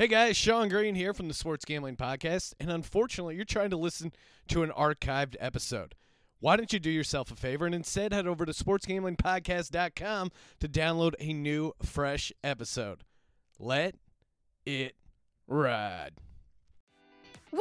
Hey guys, Sean Green here from the Sports Gambling Podcast, and unfortunately, you're trying to listen to an archived episode. Why don't you do yourself a favor and instead head over to sportsgamblingpodcast.com to download a new, fresh episode? Let it ride.